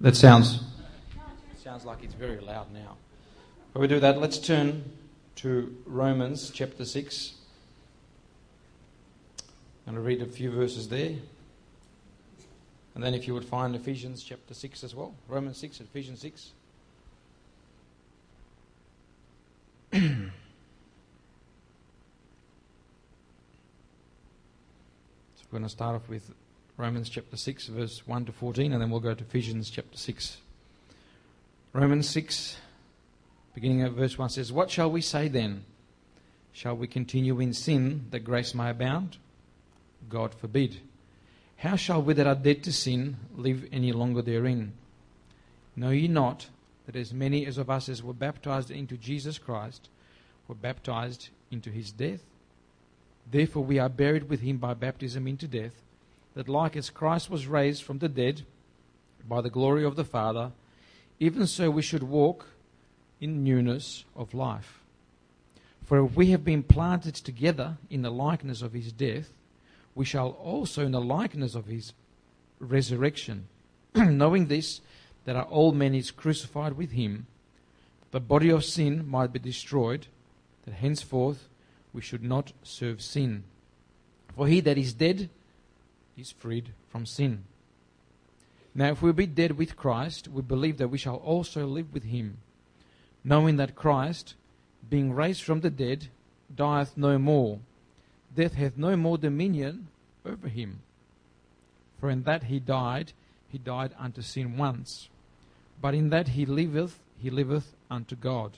That sounds sounds like it's very loud now. But we do that, let's turn to Romans chapter 6. I'm going to read a few verses there. And then if you would find Ephesians chapter 6 as well. Romans 6, Ephesians 6. so we're going to start off with Romans chapter 6, verse 1 to 14, and then we'll go to Ephesians chapter 6. Romans 6, beginning at verse 1 says, What shall we say then? Shall we continue in sin that grace may abound? God forbid. How shall we that are dead to sin live any longer therein? Know ye not that as many as of us as were baptized into Jesus Christ were baptized into his death? Therefore we are buried with him by baptism into death, that like as Christ was raised from the dead by the glory of the Father, even so we should walk in newness of life. For if we have been planted together in the likeness of his death, we shall also in the likeness of his resurrection, knowing this, that our old man is crucified with him, the body of sin might be destroyed, that henceforth we should not serve sin. For he that is dead is freed from sin. Now, if we be dead with Christ, we believe that we shall also live with him, knowing that Christ, being raised from the dead, dieth no more death hath no more dominion over him. For in that he died, he died unto sin once. But in that he liveth, he liveth unto God.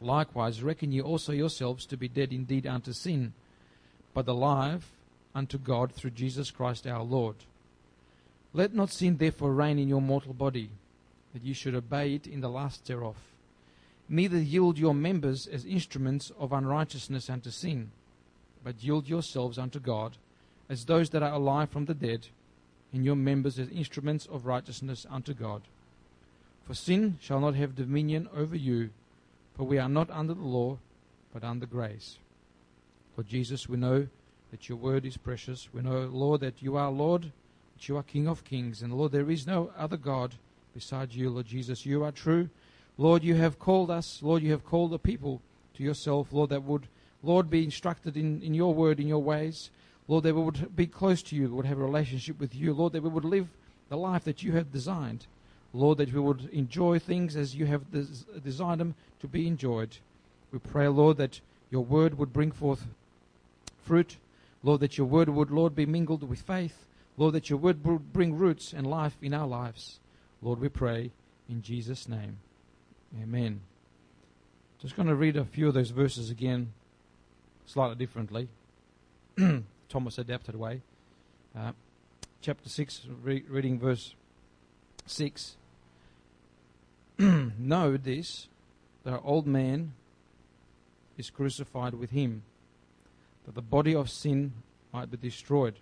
Likewise, reckon ye also yourselves to be dead indeed unto sin, but alive unto God through Jesus Christ our Lord. Let not sin therefore reign in your mortal body, that ye should obey it in the lusts thereof. Neither yield your members as instruments of unrighteousness unto sin but yield yourselves unto God as those that are alive from the dead, and your members as instruments of righteousness unto God. For sin shall not have dominion over you, for we are not under the law, but under grace. For Jesus, we know that your word is precious. We know, Lord, that you are Lord, that you are King of kings. And Lord, there is no other God besides you, Lord Jesus. You are true. Lord, you have called us, Lord, you have called the people to yourself, Lord, that would Lord, be instructed in, in your word, in your ways. Lord, that we would be close to you, would have a relationship with you. Lord, that we would live the life that you have designed. Lord, that we would enjoy things as you have des- designed them to be enjoyed. We pray, Lord, that your word would bring forth fruit. Lord, that your word would, Lord, be mingled with faith. Lord, that your word would bring roots and life in our lives. Lord, we pray in Jesus' name. Amen. Just going to read a few of those verses again slightly differently. Thomas adapted way. Uh, chapter 6, re- reading verse 6. know this, that our old man is crucified with him, that the body of sin might be destroyed,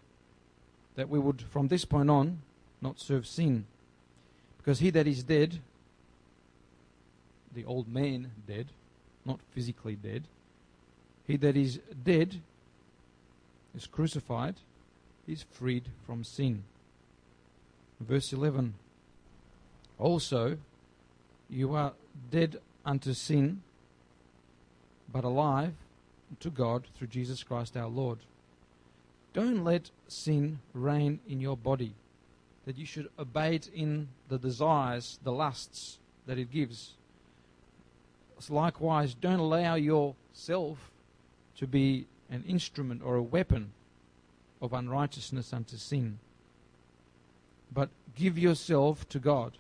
that we would from this point on not serve sin. Because he that is dead, the old man dead, not physically dead, he that is dead is crucified, is freed from sin. Verse 11 Also, you are dead unto sin, but alive to God through Jesus Christ our Lord. Don't let sin reign in your body, that you should obey it in the desires, the lusts that it gives. Likewise, don't allow yourself to be an instrument or a weapon of unrighteousness unto sin. But give yourself to God,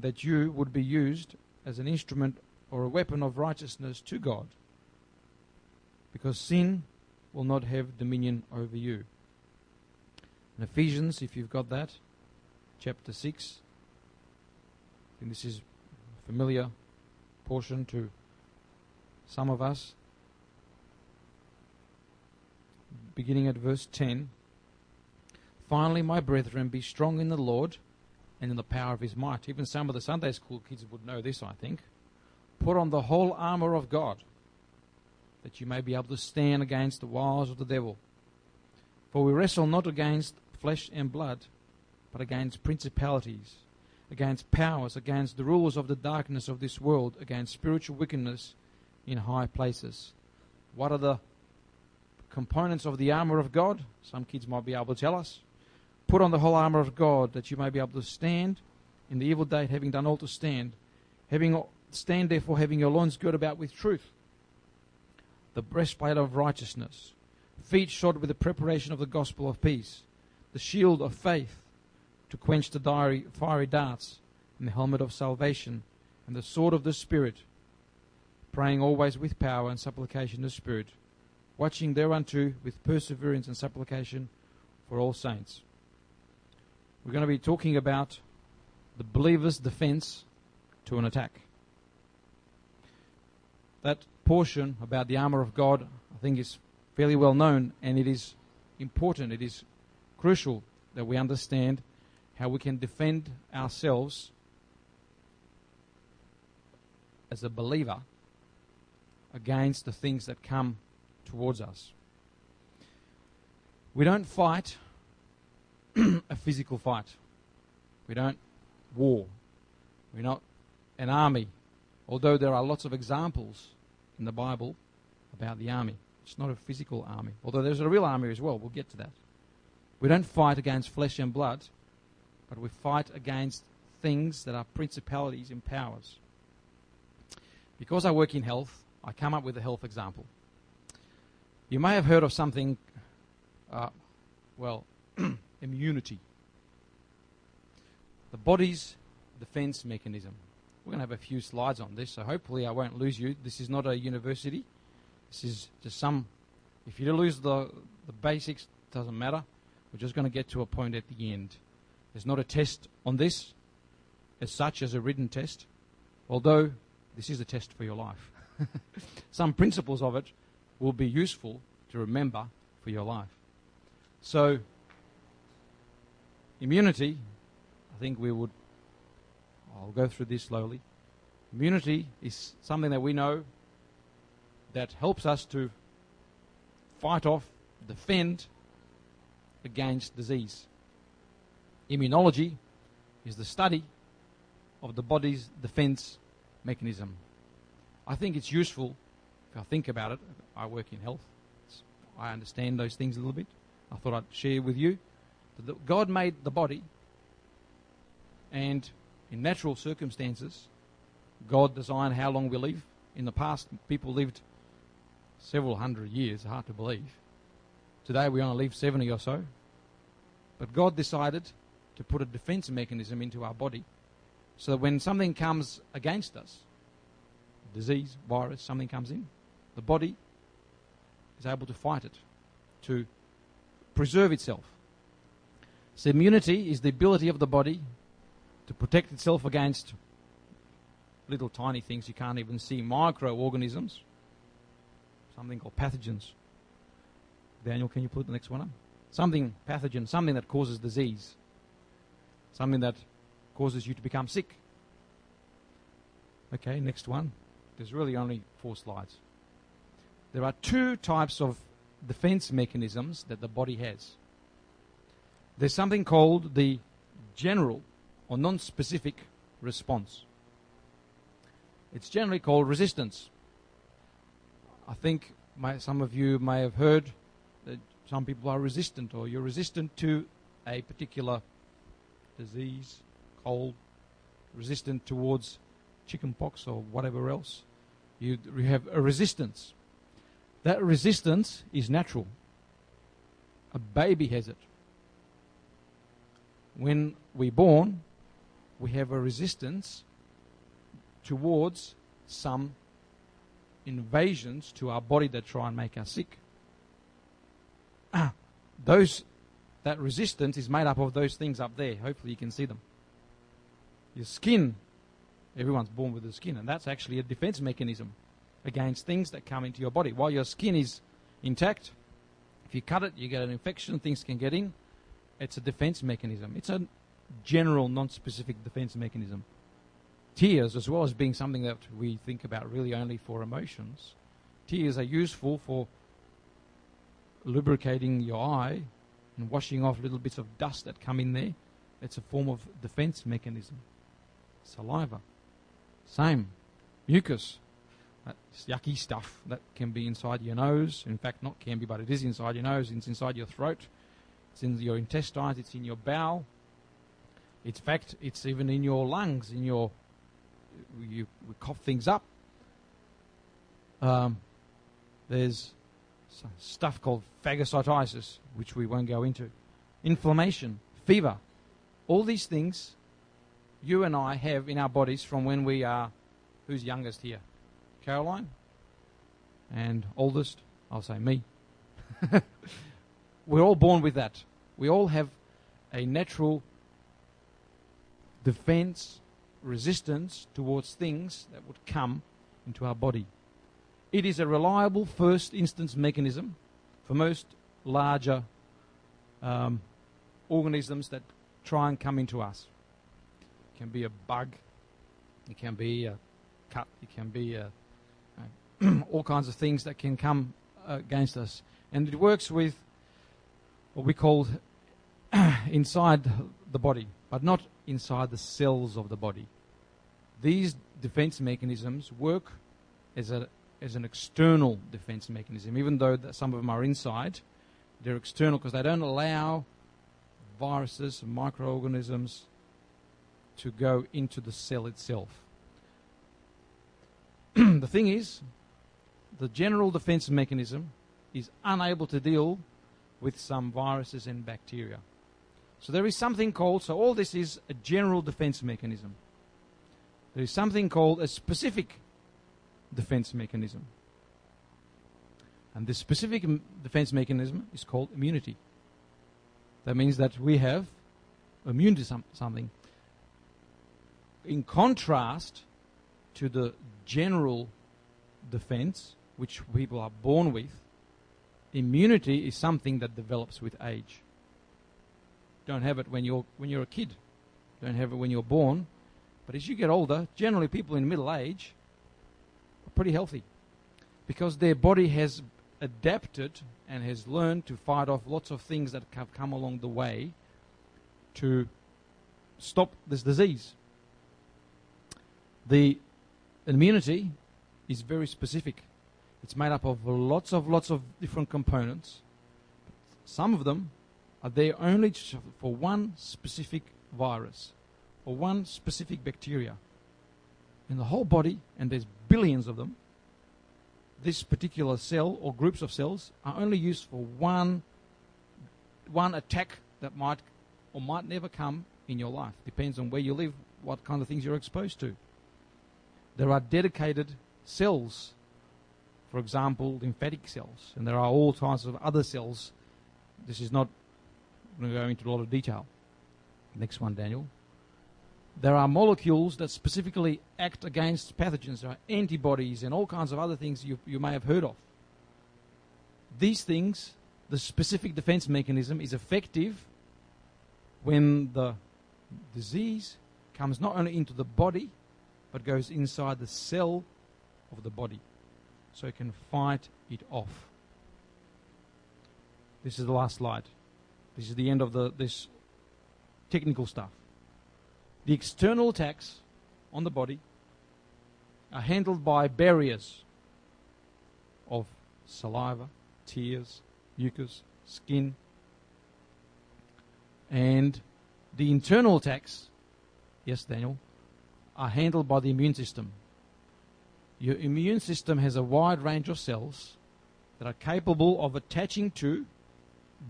that you would be used as an instrument or a weapon of righteousness to God, because sin will not have dominion over you. In Ephesians, if you've got that, chapter 6, I think this is a familiar portion to some of us. beginning at verse 10. Finally, my brethren, be strong in the Lord and in the power of his might. Even some of the Sunday school kids would know this, I think. Put on the whole armor of God, that you may be able to stand against the wiles of the devil. For we wrestle not against flesh and blood, but against principalities, against powers, against the rulers of the darkness of this world, against spiritual wickedness in high places. What are the components of the armor of God? Some kids might be able to tell us. Put on the whole armor of God that you may be able to stand in the evil day, having done all to stand. Having stand therefore, having your loins girt about with truth, the breastplate of righteousness, feet shod with the preparation of the gospel of peace, the shield of faith to quench the fiery darts, and the helmet of salvation, and the sword of the Spirit, praying always with power and supplication of the Spirit, watching thereunto with perseverance and supplication for all saints. We're going to be talking about the believer's defense to an attack. That portion about the armor of God, I think, is fairly well known, and it is important, it is crucial that we understand how we can defend ourselves as a believer against the things that come towards us. We don't fight a physical fight. We don't war. We're not an army, although there are lots of examples in the Bible about the army. It's not a physical army, although there's a real army as well. We'll get to that. We don't fight against flesh and blood, but we fight against things that are principalities and powers. Because I work in health, I come up with a health example. You may have heard of something, uh, well, immunity. The body's defense mechanism. We're going to have a few slides on this, so hopefully I won't lose you. This is not a university. This is just some. If you lose the the basics, it doesn't matter. We're just going to get to a point at the end. There's not a test on this, as such as a written test, although this is a test for your life. some principles of it will be useful to remember for your life. So, immunity, I think we would I'll go through this slowly. Immunity is something that we know that helps us to fight off, defend against disease. Immunology is the study of the body's defense mechanism. I think it's useful if I think about it. I work in health. I understand those things a little bit. I thought I'd share with you that God made the body and in natural circumstances, God designed how long we live. In the past, people lived several hundred years, hard to believe. Today, we only live 70 or so. But God decided to put a defense mechanism into our body so that when something comes against us, disease, virus, something comes in, the body is able to fight it, to preserve itself. So, immunity is the ability of the body to protect itself against little tiny things you can't even see, microorganisms, something called pathogens. Daniel, can you put the next one up? Something pathogen, something that causes disease, something that causes you to become sick. Okay, next one. There's really only four slides. There are two types of defense mechanisms that the body has. There's something called the general or non-specific response. It's generally called resistance. I think my, some of you may have heard that some people are resistant, or you're resistant to a particular disease, cold, resistant towards chickenpox or whatever else. You have a resistance. That resistance is natural. A baby has it. When we're born, we have a resistance towards some invasions to our body that try and make us sick. Ah, those that resistance is made up of those things up there. Hopefully you can see them. Your skin, everyone's born with a skin, and that's actually a defense mechanism against things that come into your body. While your skin is intact, if you cut it, you get an infection, things can get in. It's a defense mechanism. It's a general non-specific defense mechanism. Tears, as well as being something that we think about really only for emotions, tears are useful for lubricating your eye and washing off little bits of dust that come in there. It's a form of defense mechanism. Saliva. Same. Mucus. Uh, That's yucky stuff that can be inside your nose. In fact, not can be, but it is inside your nose. It's inside your throat. It's in your intestines. It's in your bowel. In fact, it's even in your lungs. In your, you cough things up. Um, there's stuff called phagocytosis, which we won't go into. Inflammation, fever, all these things you and I have in our bodies from when we are. Who's youngest here? Caroline? And oldest? I'll say me. We're all born with that. We all have a natural defense, resistance towards things that would come into our body. It is a reliable first instance mechanism for most larger um, organisms that try and come into us. It can be a bug, it can be a cut, it can be a, all kinds of things that can come against us. And it works with what we call inside the body, but not inside the cells of the body. These defense mechanisms work as, a, as an external defense mechanism, even though some of them are inside. They're external because they don't allow viruses microorganisms to go into the cell itself. the thing is, the general defense mechanism is unable to deal with some viruses and bacteria. So there is something called, so all this is a general defense mechanism. There is something called a specific defense mechanism. And this specific defense mechanism is called immunity. That means that we have immune to some, something. In contrast to the general defense, which people are born with, immunity is something that develops with age. Don't have it when you're when you're a kid. Don't have it when you're born. But as you get older, generally people in middle age are pretty healthy because their body has adapted and has learned to fight off lots of things that have come along the way to stop this disease. The immunity is very specific. It's made up of lots of lots of different components. Some of them are there only for one specific virus or one specific bacteria in the whole body, and there's billions of them this particular cell or groups of cells are only used for one one attack that might or might never come in your life. Depends on where you live, what kind of things you're exposed to. There are dedicated cells, for example, lymphatic cells, and there are all types of other cells. This is not going to go into a lot of detail. Next one, Daniel there are molecules that specifically act against pathogens. There are antibodies and all kinds of other things you, you may have heard of. These things, the specific defense mechanism is effective when the disease comes not only into the body, but goes inside the cell of the body. So it can fight it off. This is the last slide. This is the end of the, this technical stuff. The external attacks on the body are handled by barriers of saliva, tears, mucus, skin, and the internal attacks, yes, Daniel, are handled by the immune system. Your immune system has a wide range of cells that are capable of attaching to,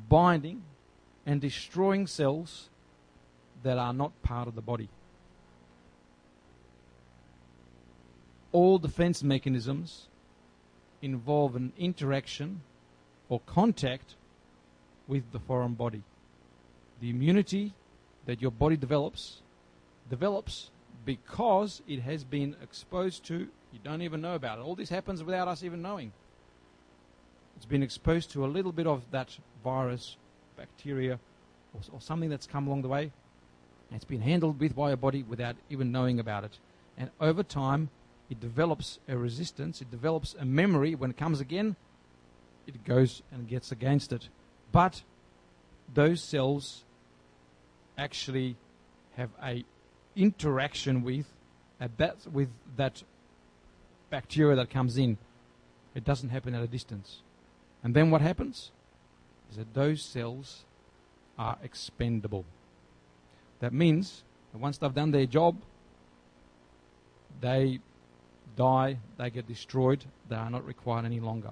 binding, and destroying cells that are not part of the body. All defense mechanisms involve an interaction or contact with the foreign body. The immunity that your body develops develops because it has been exposed to, you don't even know about it. All this happens without us even knowing. It's been exposed to a little bit of that virus, bacteria, or, or something that's come along the way, it's been handled with by your body without even knowing about it. And over time, it develops a resistance, it develops a memory. When it comes again, it goes and gets against it. But those cells actually have a interaction with a bat, with that bacteria that comes in. It doesn't happen at a distance. And then what happens is that those cells are expendable. That means that once they've done their job, they die, they get destroyed, they are not required any longer.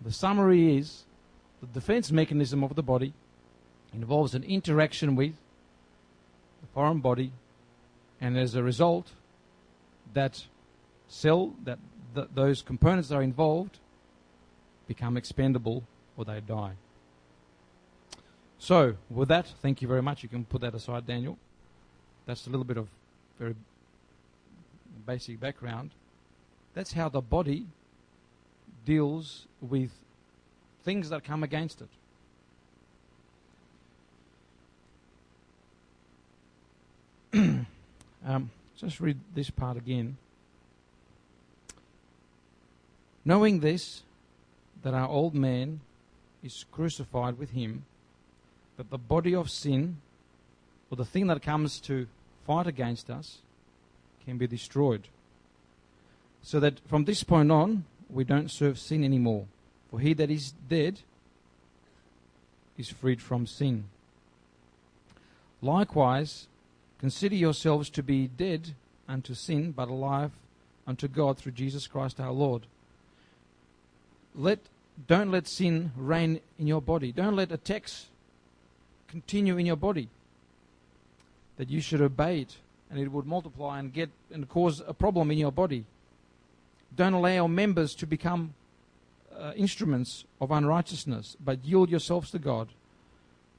The summary is the defense mechanism of the body involves an interaction with the foreign body, and as a result, that cell, that th- those components that are involved, become expendable or they die. So, with that, thank you very much. You can put that aside, Daniel. That's a little bit of very basic background. That's how the body deals with things that come against it. um, just read this part again. Knowing this, that our old man is crucified with him, that the body of sin, or the thing that comes to fight against us, can be destroyed. So that from this point on, we don't serve sin anymore. For he that is dead is freed from sin. Likewise, consider yourselves to be dead unto sin, but alive unto God through Jesus Christ our Lord. Let, don't let sin reign in your body. Don't let attacks continue in your body. That you should obey it and it would multiply and get and cause a problem in your body. Don't allow members to become uh, instruments of unrighteousness, but yield yourselves to God,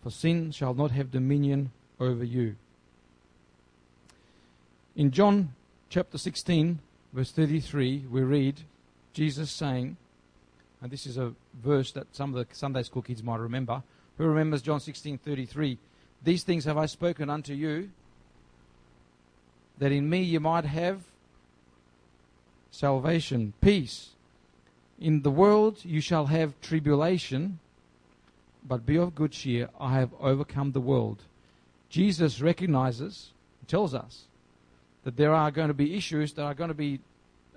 for sin shall not have dominion over you. In John chapter 16, verse 33, we read Jesus saying, and this is a verse that some of the Sunday school kids might remember. Who remembers John 16:33? These things have I spoken unto you, that in me you might have salvation, peace. In the world you shall have tribulation, but be of good cheer. I have overcome the world. Jesus recognizes, tells us, that there are going to be issues, there are going to be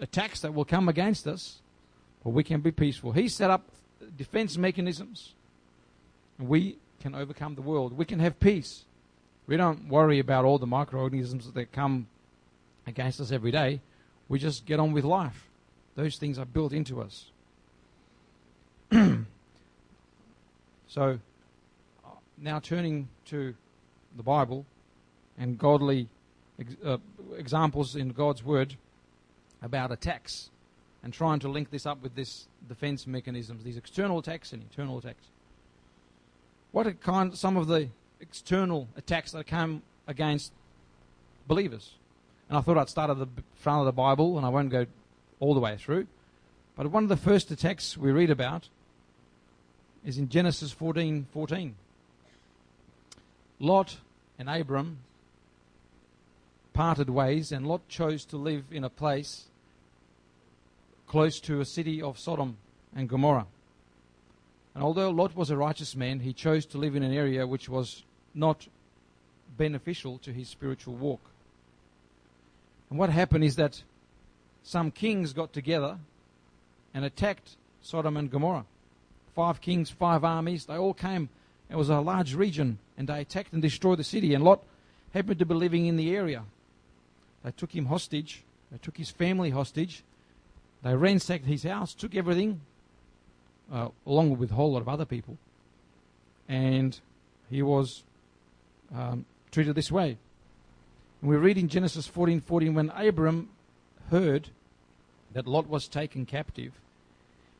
attacks that will come against us, but we can be peaceful. He set up defense mechanisms, we can overcome the world. We can have peace. We don't worry about all the microorganisms that come against us every day. We just get on with life. Those things are built into us. so, uh, now turning to the Bible and godly ex- uh, examples in God's Word about attacks and trying to link this up with this defense mechanisms, these external attacks and internal attacks. What are kind some of the external attacks that come against believers? And I thought I'd start at the front of the Bible, and I won't go all the way through. But one of the first attacks we read about is in Genesis 14 14. Lot and Abram parted ways, and Lot chose to live in a place close to a city of Sodom and Gomorrah. And although Lot was a righteous man, he chose to live in an area which was not beneficial to his spiritual walk. And what happened is that some kings got together and attacked Sodom and Gomorrah. Five kings, five armies, they all came. It was a large region, and they attacked and destroyed the city. And Lot happened to be living in the area. They took him hostage, they took his family hostage, they ransacked his house, took everything, uh, along with a whole lot of other people, and he was um, treated this way. And we read in Genesis 14 14 when Abram heard that Lot was taken captive,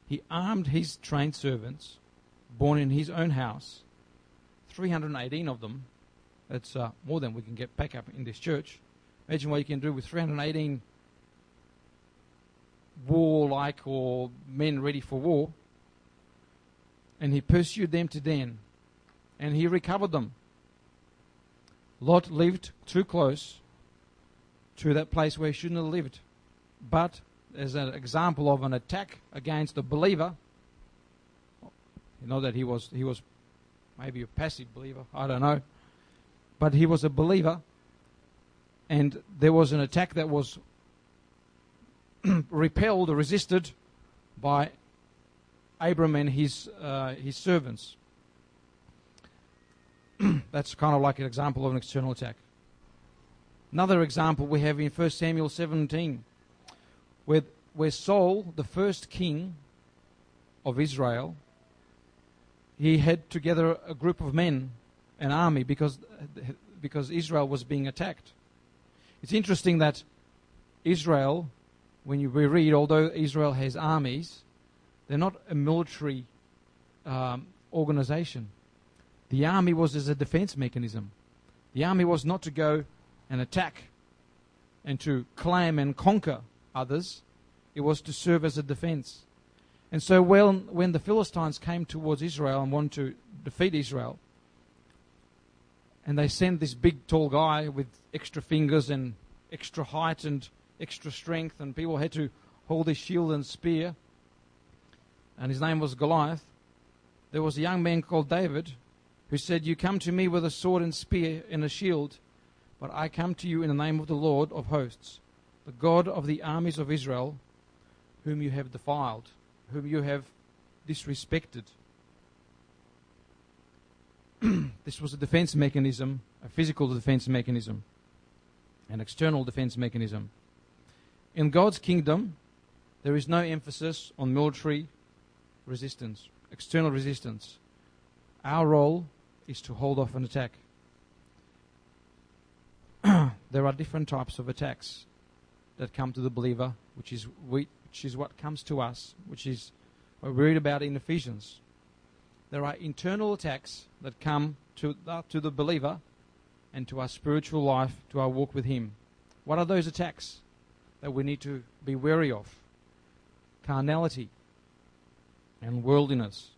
he armed his trained servants, born in his own house, 318 of them. That's uh, more than we can get back up in this church. Imagine what you can do with 318 warlike or men ready for war. And he pursued them to Dan, and he recovered them. Lot lived too close to that place where he shouldn't have lived. But as an example of an attack against a believer, you know that he was he was maybe a passive believer, I don't know. but he was a believer, and there was an attack that was repelled or resisted by Abram and his uh, his servants. That's kind of like an example of an external attack. Another example we have in 1 Samuel 17, where, where Saul, the first king of Israel, he had together a group of men, an army, because, because Israel was being attacked. It's interesting that Israel, when you read, although Israel has armies, they're not a military um, organization. The army was as a defense mechanism. The army was not to go and attack and to claim and conquer others, it was to serve as a defense. And so when, when the Philistines came towards Israel and wanted to defeat Israel, and they sent this big tall guy with extra fingers and extra height and extra strength, and people had to hold his shield and spear, and his name was Goliath. There was a young man called David who said, You come to me with a sword and spear and a shield, but I come to you in the name of the Lord of hosts, the God of the armies of Israel, whom you have defiled, whom you have disrespected. this was a defense mechanism, a physical defense mechanism, an external defense mechanism. In God's kingdom, there is no emphasis on military resistance, external resistance. Our role is to hold off an attack. there are different types of attacks that come to the believer, which is we, which is what comes to us, which is what we read about in Ephesians. There are internal attacks that come to the, to the believer and to our spiritual life, to our walk with Him. What are those attacks that we need to be wary of? Carnality and worldliness,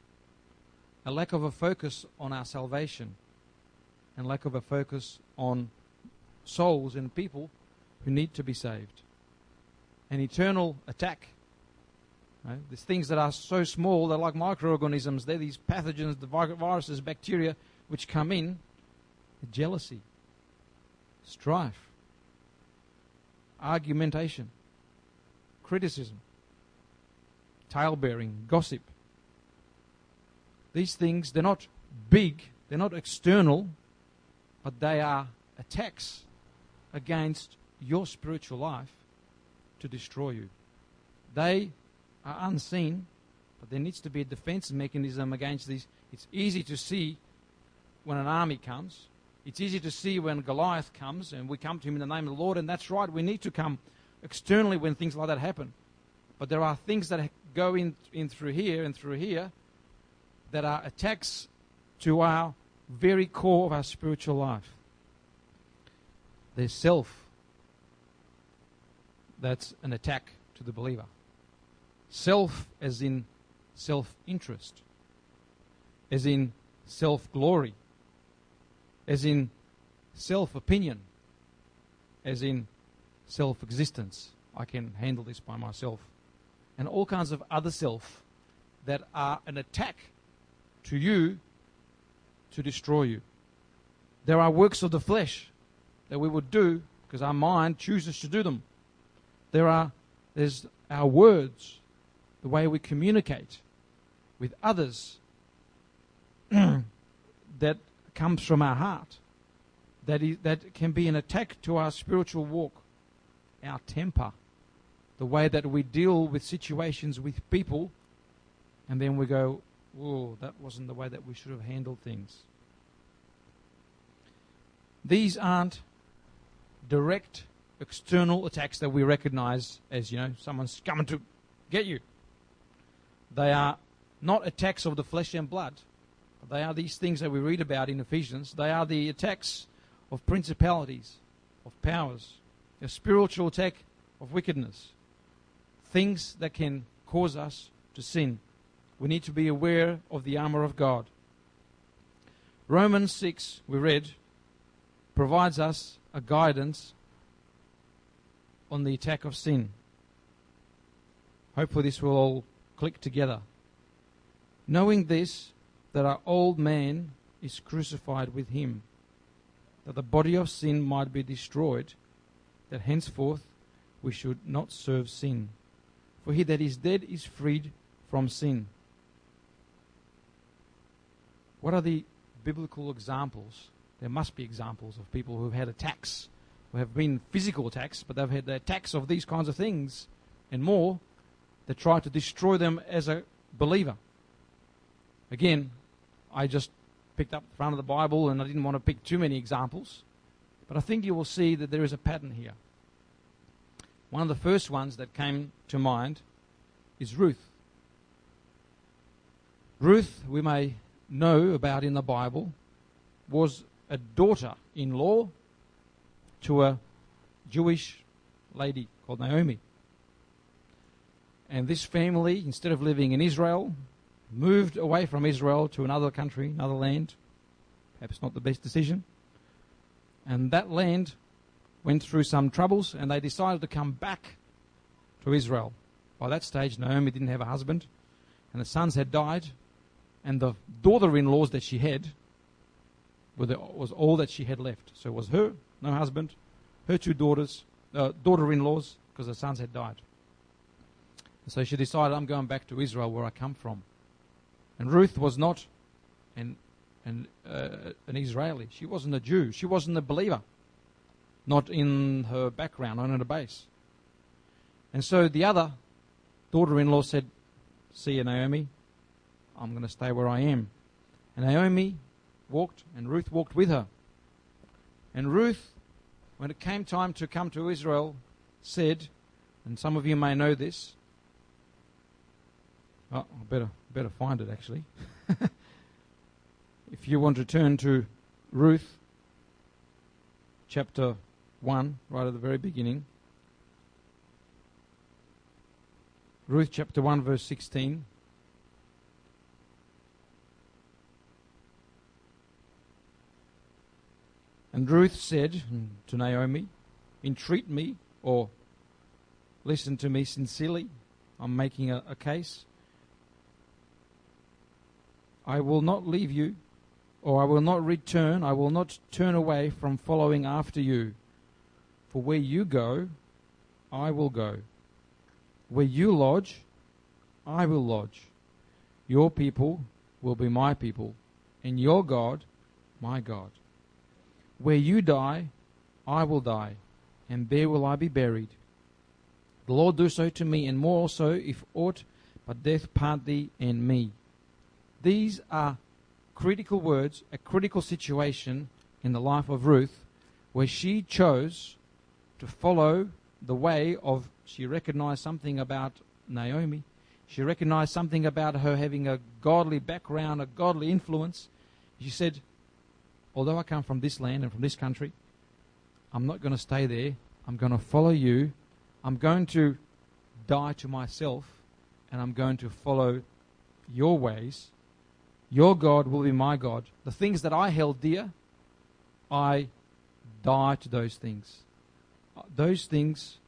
a lack of a focus on our salvation, and lack of a focus on souls and people who need to be saved. An eternal attack. Right? There's things that are so small, they're like microorganisms. They're these pathogens, the viruses, bacteria, which come in. Jealousy, strife, argumentation, criticism, talebearing, gossip. These things, they're not big, they're not external, but they are attacks against your spiritual life to destroy you. They are unseen, but there needs to be a defense mechanism against these. It's easy to see when an army comes. It's easy to see when Goliath comes and we come to him in the name of the Lord, and that's right, we need to come externally when things like that happen. But there are things that go in, in through here and through here that are attacks to our very core of our spiritual life. There's self. That's an attack to the believer. Self, as in self interest, as in self glory, as in self opinion, as in self existence. I can handle this by myself. And all kinds of other self that are an attack to you to destroy you. There are works of the flesh that we would do because our mind chooses to do them. There are there's our words, the way we communicate with others that comes from our heart. That, is, that can be an attack to our spiritual walk, our temper, the way that we deal with situations with people, and then we go, oh, that wasn't the way that we should have handled things. These aren't direct external attacks that we recognize as, you know, someone's coming to get you. They are not attacks of the flesh and blood. They are these things that we read about in Ephesians. They are the attacks of principalities, of powers, a spiritual attack of wickedness, things that can cause us to sin. We need to be aware of the armor of God. Romans 6, we read, provides us a guidance on the attack of sin. Hopefully, this will all click together. Knowing this, that our old man is crucified with him, that the body of sin might be destroyed, that henceforth we should not serve sin. For he that is dead is freed from sin. What are the biblical examples? There must be examples of people who have had attacks, who have been physical attacks, but they've had the attacks of these kinds of things and more that try to destroy them as a believer. Again, I just picked up the front of the Bible and I didn't want to pick too many examples, but I think you will see that there is a pattern here. One of the first ones that came to mind is Ruth. Ruth, we may know about in the Bible, was a daughter in law to a Jewish lady called Naomi. And this family, instead of living in Israel, moved away from Israel to another country, another land. Perhaps not the best decision. And that land went through some troubles and they decided to come back to Israel. By that stage, Naomi didn't have a husband and the sons had died and the daughter-in-laws that she had the, was all that she had left. So it was her, no husband, her two daughters, uh, daughter-in-laws, because the sons had died. And so she decided, I'm going back to Israel where I come from. And Ruth was not an, an, uh, an Israeli. She wasn't a Jew. She wasn't a believer. Not in her background, not in her base. And so the other daughter-in-law said, see you, Naomi. I'm going to stay where I am. And Naomi walked, and Ruth walked with her. And Ruth, when it came time to come to Israel, said, and some of you may know this. Oh, I better better find it actually. if you want to turn to Ruth, chapter one, right at the very beginning. Ruth chapter 1, verse 16. And Ruth said to Naomi, Entreat me, or listen to me sincerely. I'm making a, a case. I will not leave you, or I will not return. I will not turn away from following after you. For where you go, I will go. Where you lodge, I will lodge. Your people will be my people, and your God, my God. Where you die, I will die, and there will I be buried. The Lord do so to me, and more also, if aught but death part thee and me. These are critical words, a critical situation in the life of Ruth, where she chose to follow the way of, she recognized something about Naomi. She recognized something about her having a godly background, a godly influence. She said, although I come from this land and from this country, I'm not going to stay there. I'm going to follow you. I'm going to die to myself and I'm going to follow your ways. Your God will be my God. The things that I held dear, I die to those things. Uh, those things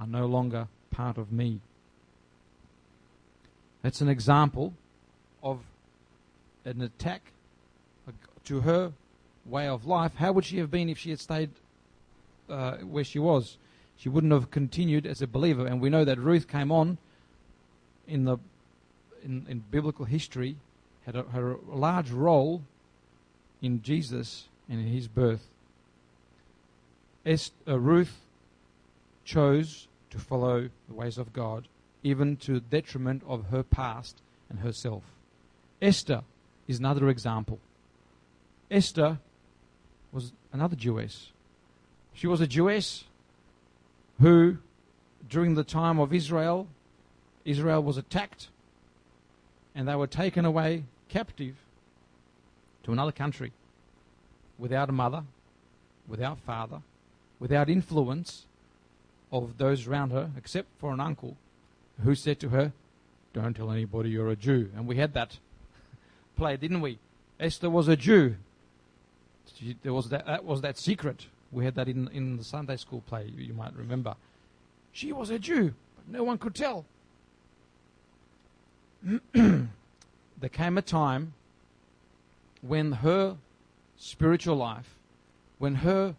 are no longer part of me. That's an example of an attack to her way of life, how would she have been if she had stayed uh, where she was? She wouldn't have continued as a believer. And we know that Ruth came on in the in, in biblical history, had a, had a large role in Jesus and in his birth. Est, uh, Ruth chose to follow the ways of God, even to the detriment of her past and herself. Esther is another example. Esther was another Jewess. She was a Jewess who, during the time of Israel, Israel was attacked and they were taken away captive to another country without a mother, without father, without influence of those around her, except for an uncle who said to her, Don't tell anybody you're a Jew. And we had that play, didn't we? Esther was a Jew she, there was that, that was that secret. We had that in, in the Sunday school play, you might remember. She was a Jew, but no one could tell. there came a time when her spiritual life when her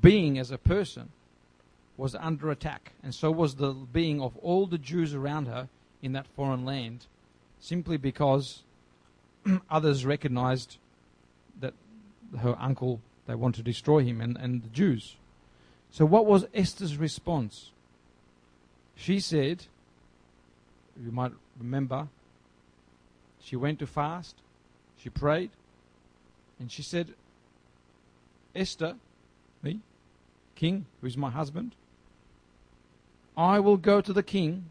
being as a person was under attack, and so was the being of all the Jews around her in that foreign land, simply because others recognized that her uncle, they want to destroy him and, and the Jews. So, what was Esther's response? She said, you might remember, she went to fast, she prayed, and she said, Esther, me, king, who is my husband, I will go to the king,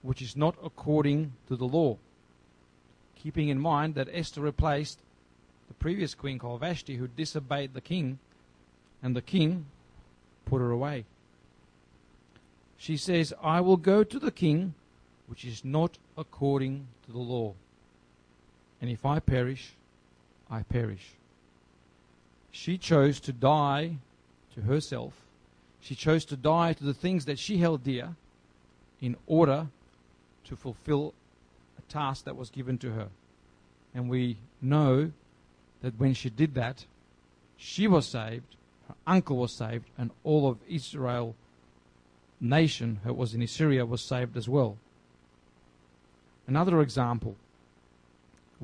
which is not according to the law. Keeping in mind that Esther replaced the previous queen called Vashti, who disobeyed the king, and the king put her away. She says, I will go to the king, which is not according to the law. And if I perish, I perish. She chose to die to herself. She chose to die to the things that she held dear in order to fulfill a task that was given to her. And we know that when she did that, she was saved, her uncle was saved, and all of Israel nation who was in Assyria was saved as well. Another example,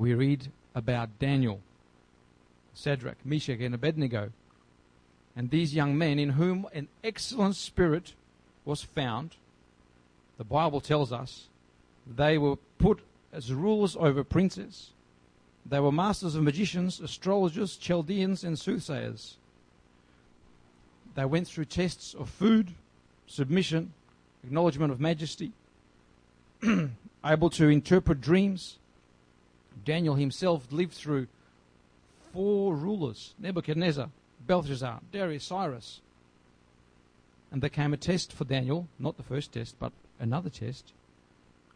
we read about Daniel, Shadrach, Meshach, and Abednego, and these young men in whom an excellent spirit was found. The Bible tells us they were put as rulers over princes. They were masters of magicians, astrologers, Chaldeans, and soothsayers. They went through tests of food, submission, acknowledgement of majesty, able to interpret dreams. Daniel himself lived through four rulers Nebuchadnezzar, Belshazzar, Darius, Cyrus. And there came a test for Daniel, not the first test, but another test,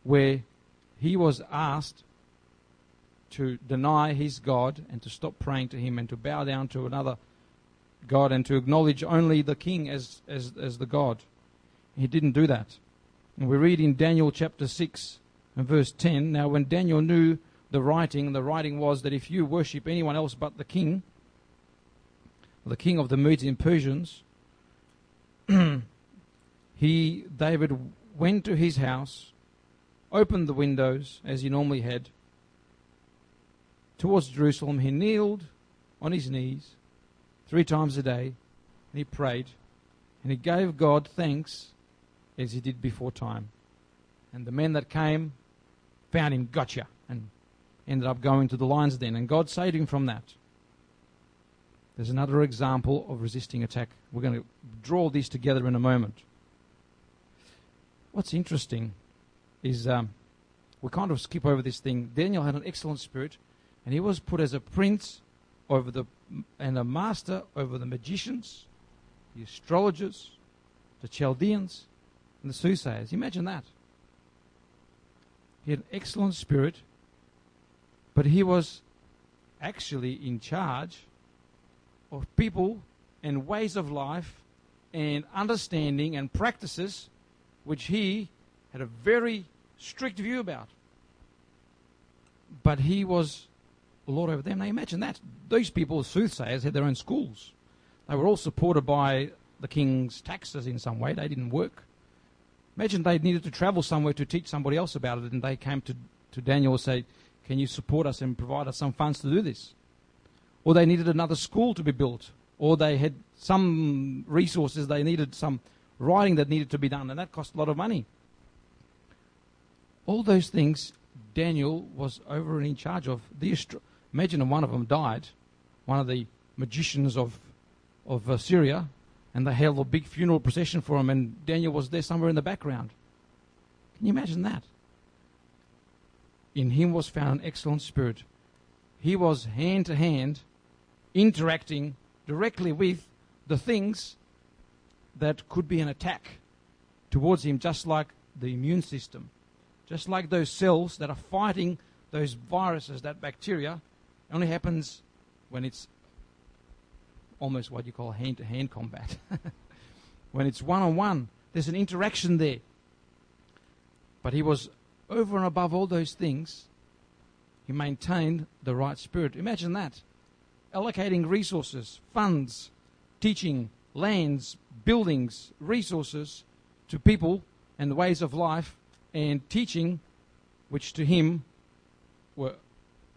where he was asked to deny his God and to stop praying to him and to bow down to another God and to acknowledge only the king as, as, as the God. He didn't do that. And we read in Daniel chapter 6 and verse 10 Now, when Daniel knew the writing, the writing was that if you worship anyone else but the king, the king of the Medes and Persians, he, David, went to his house, opened the windows as he normally had, towards Jerusalem. He kneeled on his knees three times a day, and he prayed, and he gave God thanks as he did before time. And the men that came found him, gotcha, ended up going to the lion's den. And God saved him from that. There's another example of resisting attack. We're going to draw these together in a moment. What's interesting is um, we kind of skip over this thing. Daniel had an excellent spirit, and he was put as a prince over the and a master over the magicians, the astrologers, the Chaldeans, and the soothsayers. Imagine that. He had an excellent spirit, but he was actually in charge of people and ways of life and understanding and practices which he had a very strict view about. But he was Lord over them. Now imagine that. These people, soothsayers, had their own schools. They were all supported by the king's taxes in some way. They didn't work. Imagine they needed to travel somewhere to teach somebody else about it, and they came to, to Daniel and say, Can you support us and provide us some funds to do this? Or they needed another school to be built, or they had some resources, they needed some writing that needed to be done, and that cost a lot of money. All those things Daniel was over and in charge of. The Imagine one of them died, one of the magicians of, of uh, Syria, and they held a big funeral procession for him, and Daniel was there somewhere in the background. Can you imagine that? In him was found an excellent spirit. He was hand to hand interacting directly with the things that could be an attack towards him, just like the immune system, just like those cells that are fighting those viruses, that bacteria, It only happens when it's almost what you call hand to hand combat. when it's one on one, there's an interaction there. But he was over and above all those things, he maintained the right spirit. Imagine that. allocating resources, funds, teaching, lands, buildings, resources to people and ways of life and teaching, which to him were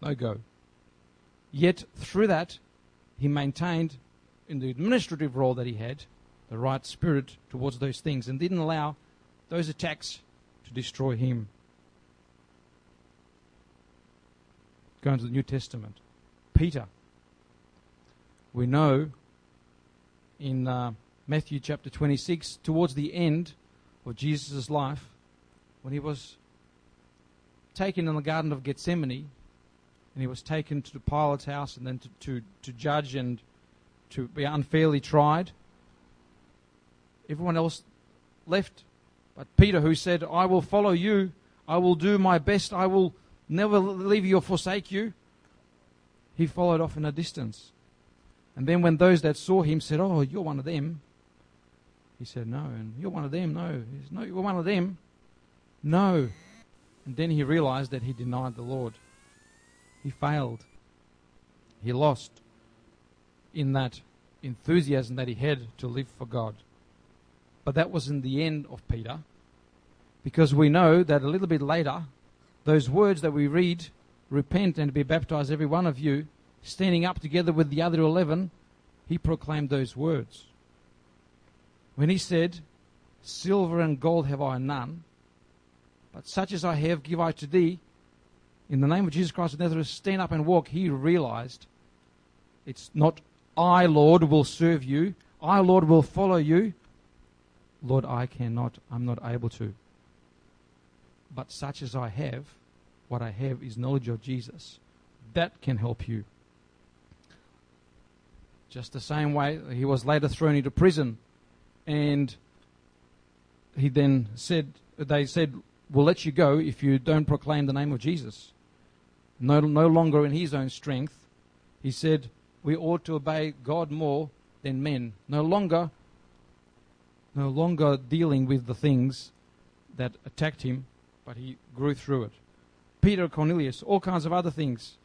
no go. Yet through that, he maintained in the administrative role that he had the right spirit towards those things and didn't allow those attacks to destroy him. Going to the New Testament. Peter. We know in uh, Matthew chapter 26, towards the end of Jesus' life, when he was taken in the Garden of Gethsemane, and he was taken to the Pilate's house and then to, to, to judge and to be unfairly tried. Everyone else left. But Peter, who said, I will follow you, I will do my best, I will never leave you or forsake you, he followed off in a distance. And then when those that saw him said, Oh, you're one of them, he said, No. And you're one of them? No. He said, No, you're one of them. No. And then he realized that he denied the Lord. He failed. He lost in that enthusiasm that he had to live for God. But that wasn't the end of Peter, because we know that a little bit later, those words that we read, repent and be baptized, every one of you, standing up together with the other eleven, he proclaimed those words. When he said, Silver and gold have I none, but such as I have give I to thee, in the name of Jesus Christ of Nazareth, stand up and walk, he realized it's not I, Lord, will serve you. I, Lord, will follow you. Lord, I cannot, I'm not able to. But such as I have, what I have is knowledge of Jesus. That can help you. Just the same way, he was later thrown into prison. And he then said, they said, We'll let you go if you don't proclaim the name of Jesus no, no longer in his own strength. He said, We ought to obey God more than men. No longer, no longer dealing with the things that attacked him, but he grew through it. Peter, Cornelius, all kinds of other things.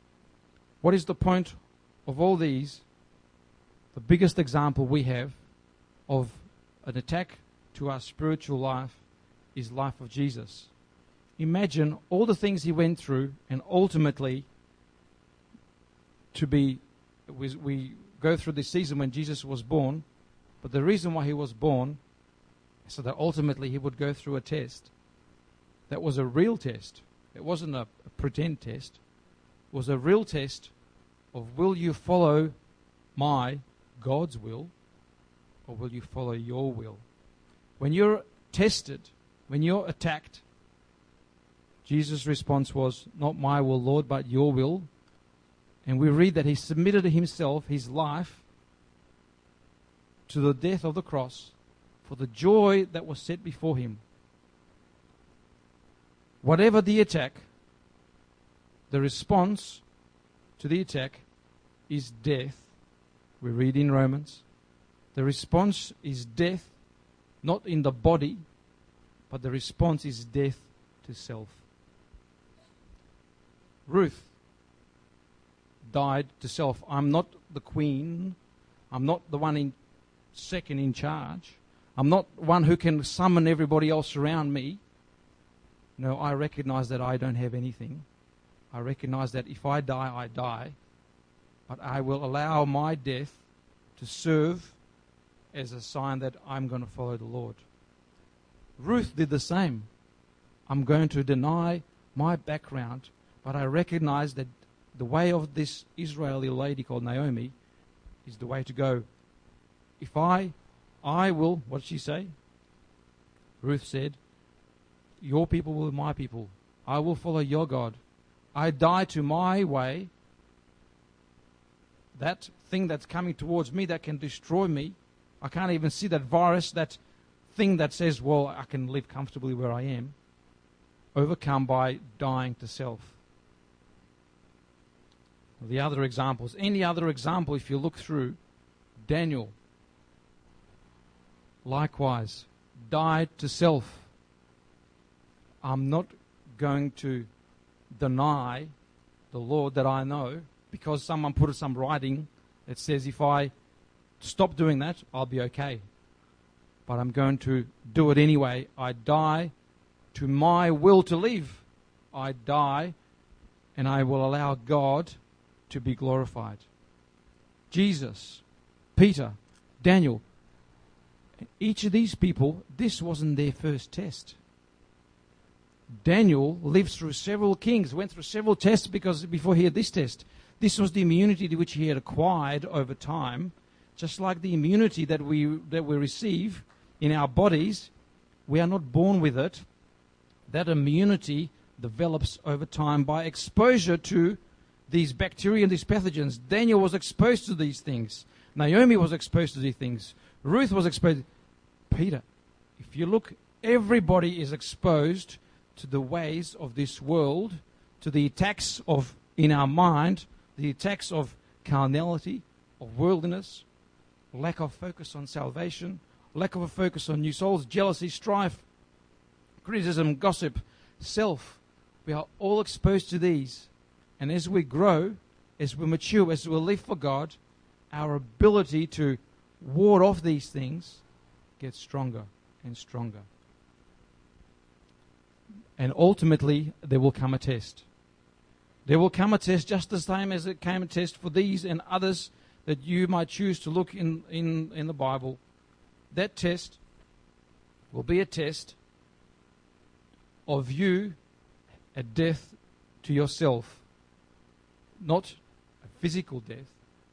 What is the point of all these? The biggest example we have of an attack to our spiritual life is life of Jesus imagine all the things he went through and ultimately to be we, we go through this season when jesus was born but the reason why he was born so that ultimately he would go through a test that was a real test it wasn't a, pretend test it was a real test of will you follow my god's will or will you follow your will when you're tested when you're attacked Jesus' response was, Not my will, Lord, but your will. And we read that he submitted himself, his life, to the death of the cross for the joy that was set before him. Whatever the attack, the response to the attack is death. We read in Romans. The response is death, not in the body, but the response is death to self. Ruth died to self. I'm not the queen. I'm not the one in second in charge. I'm not one who can summon everybody else around me. No, I recognize that I don't have anything. I recognize that if I die, I die. But I will allow my death to serve as a sign that I'm going to follow the Lord. Ruth did the same. I'm going to deny my background but I recognize that the way of this Israeli lady called Naomi is the way to go. If I, I will, what did she say? Ruth said, Your people will be my people. I will follow your God. I die to my way. That thing that's coming towards me that can destroy me, I can't even see that virus, that thing that says, well, I can live comfortably where I am, overcome by dying to self the other examples. Any other example, if you look through, Daniel, likewise, died to self. I'm not going to deny the Lord that I know because someone put some writing that says if I stop doing that, I'll be okay. But I'm going to do it anyway. I die to my will to live. I die and I will allow God to be glorified. Jesus, Peter, Daniel, each of these people, this wasn't their first test. Daniel lived through several kings, went through several tests because before he had this test. This was the immunity which he had acquired over time, just like the immunity that we that we receive in our bodies. We are not born with it. That immunity develops over time by exposure to these bacteria and these pathogens. Daniel was exposed to these things. Naomi was exposed to these things. Ruth was exposed. Peter, if you look, everybody is exposed to the ways of this world, to the attacks of in our mind, the attacks of carnality, of worldliness, lack of focus on salvation, lack of a focus on new souls, jealousy, strife, criticism, gossip, self. We are all exposed to these. And as we grow, as we mature, as we live for God, our ability to ward off these things gets stronger and stronger. And ultimately, there will come a test. There will come a test just the same as it came a test for these and others that you might choose to look in, in, in the Bible. That test will be a test of you a death to yourself. Not a physical death,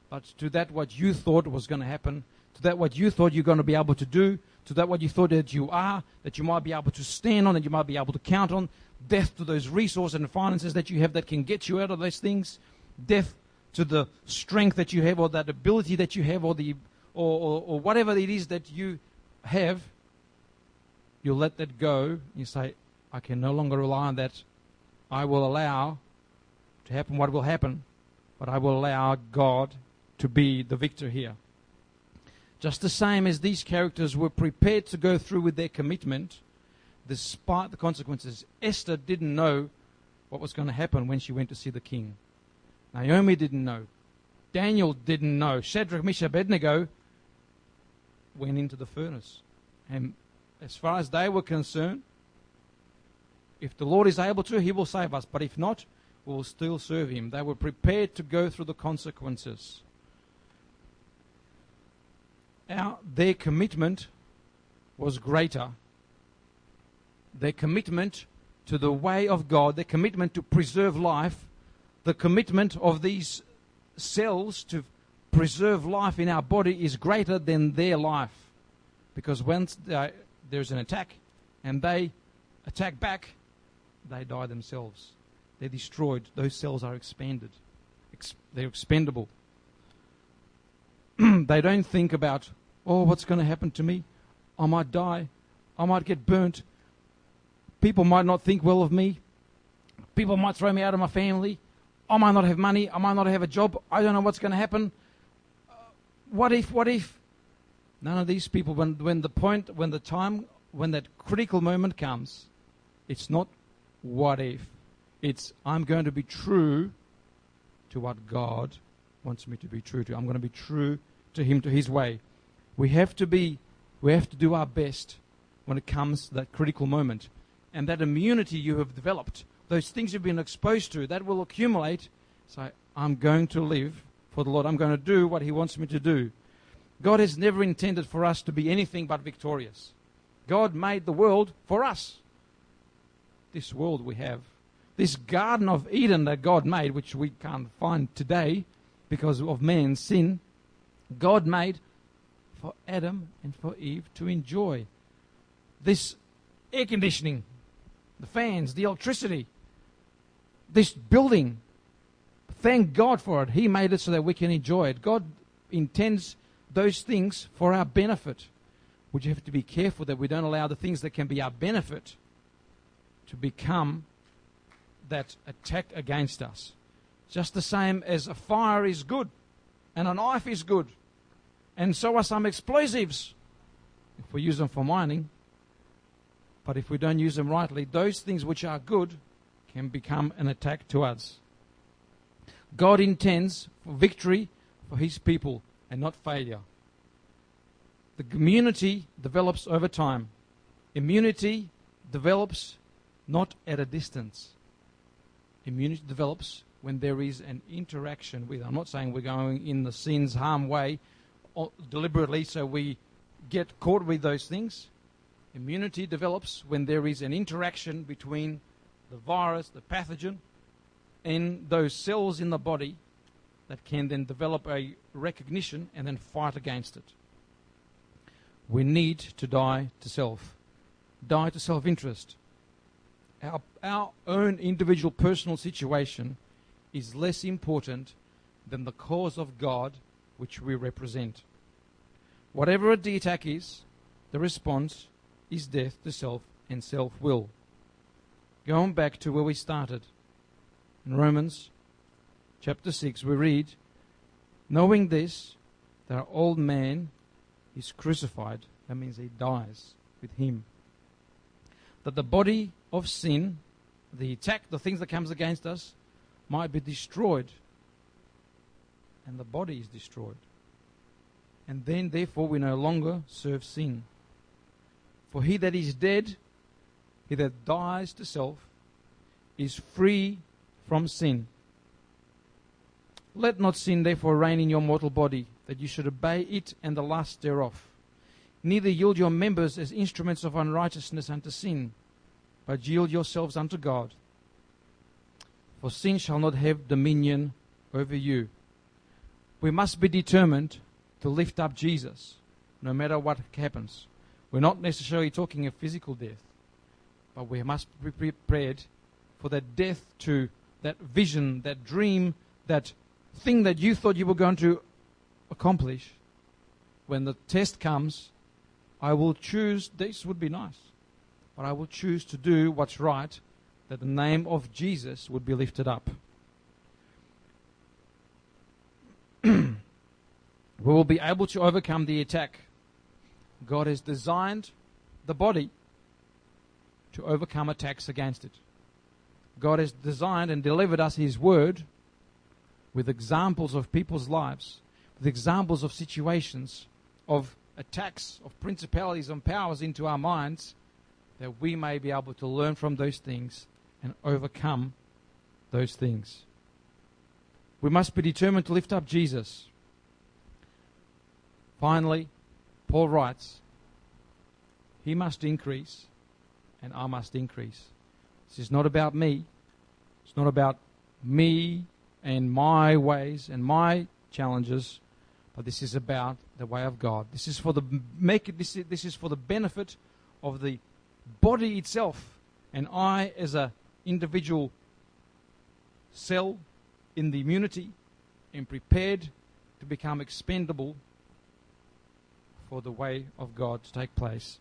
but to that what you thought was going to happen, to that what you thought you're going to be able to do, to that what you thought that you are, that you might be able to stand on, that you might be able to count on, death to those resources and finances that you have that can get you out of those things, death to the strength that you have or that ability that you have or the or, or, or whatever it is that you have, you'll let that go. You say, I can no longer rely on that. I will allow to happen what will happen, but I will allow God to be the victor here. Just the same as these characters were prepared to go through with their commitment, despite the consequences. Esther didn't know what was going to happen when she went to see the king. Naomi didn't know. Daniel didn't know. Shadrach, Meshach, Abednego went into the furnace. And as far as they were concerned, if the Lord is able to, He will save us. But if not, we will still serve Him. They were prepared to go through the consequences our, their commitment was greater. Their commitment to the way of God, their commitment to preserve life, the commitment of these cells to preserve life in our body is greater than their life. Because once there's an attack and they attack back, they die themselves. They're destroyed. Those cells are expanded. They're expendable. they don't think about Oh, what's going to happen to me? I might die. I might get burnt. People might not think well of me. People might throw me out of my family. I might not have money. I might not have a job. I don't know what's going to happen. Uh, what if? What if? None of these people, when, when the point, when the time, when that critical moment comes, it's not what if. It's I'm going to be true to what God wants me to be true to. I'm going to be true to Him, to His way. We have to be, we have to do our best when it comes to that critical moment. And that immunity you have developed, those things you've been exposed to, that will accumulate. Say, I'm going to live for the Lord. I'm going to do what He wants me to do. God has never intended for us to be anything but victorious. God made the world for us. This world we have. This Garden of Eden that God made, which we can't find today because of man's sin, God made for Adam and for Eve to enjoy. This air conditioning, the fans, the electricity, this building. Thank God for it. He made it so that we can enjoy it. God intends those things for our benefit. We have to be careful that we don't allow the things that can be our benefit to become that attack against us. Just the same as a fire is good and a knife is good and so are some explosives if we use them for mining. But if we don't use them rightly, those things which are good can become an attack to us. God intends for victory for his people and not failure. The community develops over time. Immunity develops not at a distance. Immunity develops when there is an interaction with. I'm not saying we're going in the sin's harm way deliberately so we get caught with those things. Immunity develops when there is an interaction between the virus, the pathogen, and those cells in the body that can then develop a recognition and then fight against it. We need to die to self, die to self interest. Our, our own individual personal situation is less important than the cause of God which we represent. Whatever the attack is, the response is death to self and self will. Going back to where we started, in Romans chapter 6, we read, Knowing this, that our old man is crucified, that means he dies with him. That the body of sin, the attack, the things that comes against us, might be destroyed. And the body is destroyed. And then, therefore, we no longer serve sin. For he that is dead, he that dies to self, is free from sin. Let not sin therefore reign in your mortal body, that you should obey it and the lust thereof. Neither yield your members as instruments of unrighteousness unto sin, but yield yourselves unto God. For sin shall not have dominion over you. We must be determined to lift up Jesus, no matter what happens. We're not necessarily talking of physical death, but we must be prepared for that death to that vision, that dream, that thing that you thought you were going to accomplish. When the test comes, I will choose, this would be nice, but I will choose to do what's right, that the name of Jesus would be lifted up. Will be able to overcome the attack. God has designed the body to overcome attacks against it. God has designed and delivered us His Word with examples of people's lives, with examples of situations, of attacks, of principalities and powers into our minds, that we may be able to learn from those things and overcome those things. We must be determined to lift up Jesus. Finally, Paul writes, He must increase and I must increase. This is not about me. It's not about me and my ways and my challenges, but this is about the way of God. This is for the make this is, this is for the benefit of the body itself, and I as a individual cell in the immunity am prepared to become expendable for the way of God to take place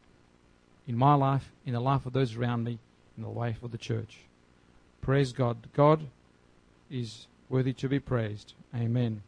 in my life, in the life of those around me, in the life of the church. Praise God. God is worthy to be praised. Amen.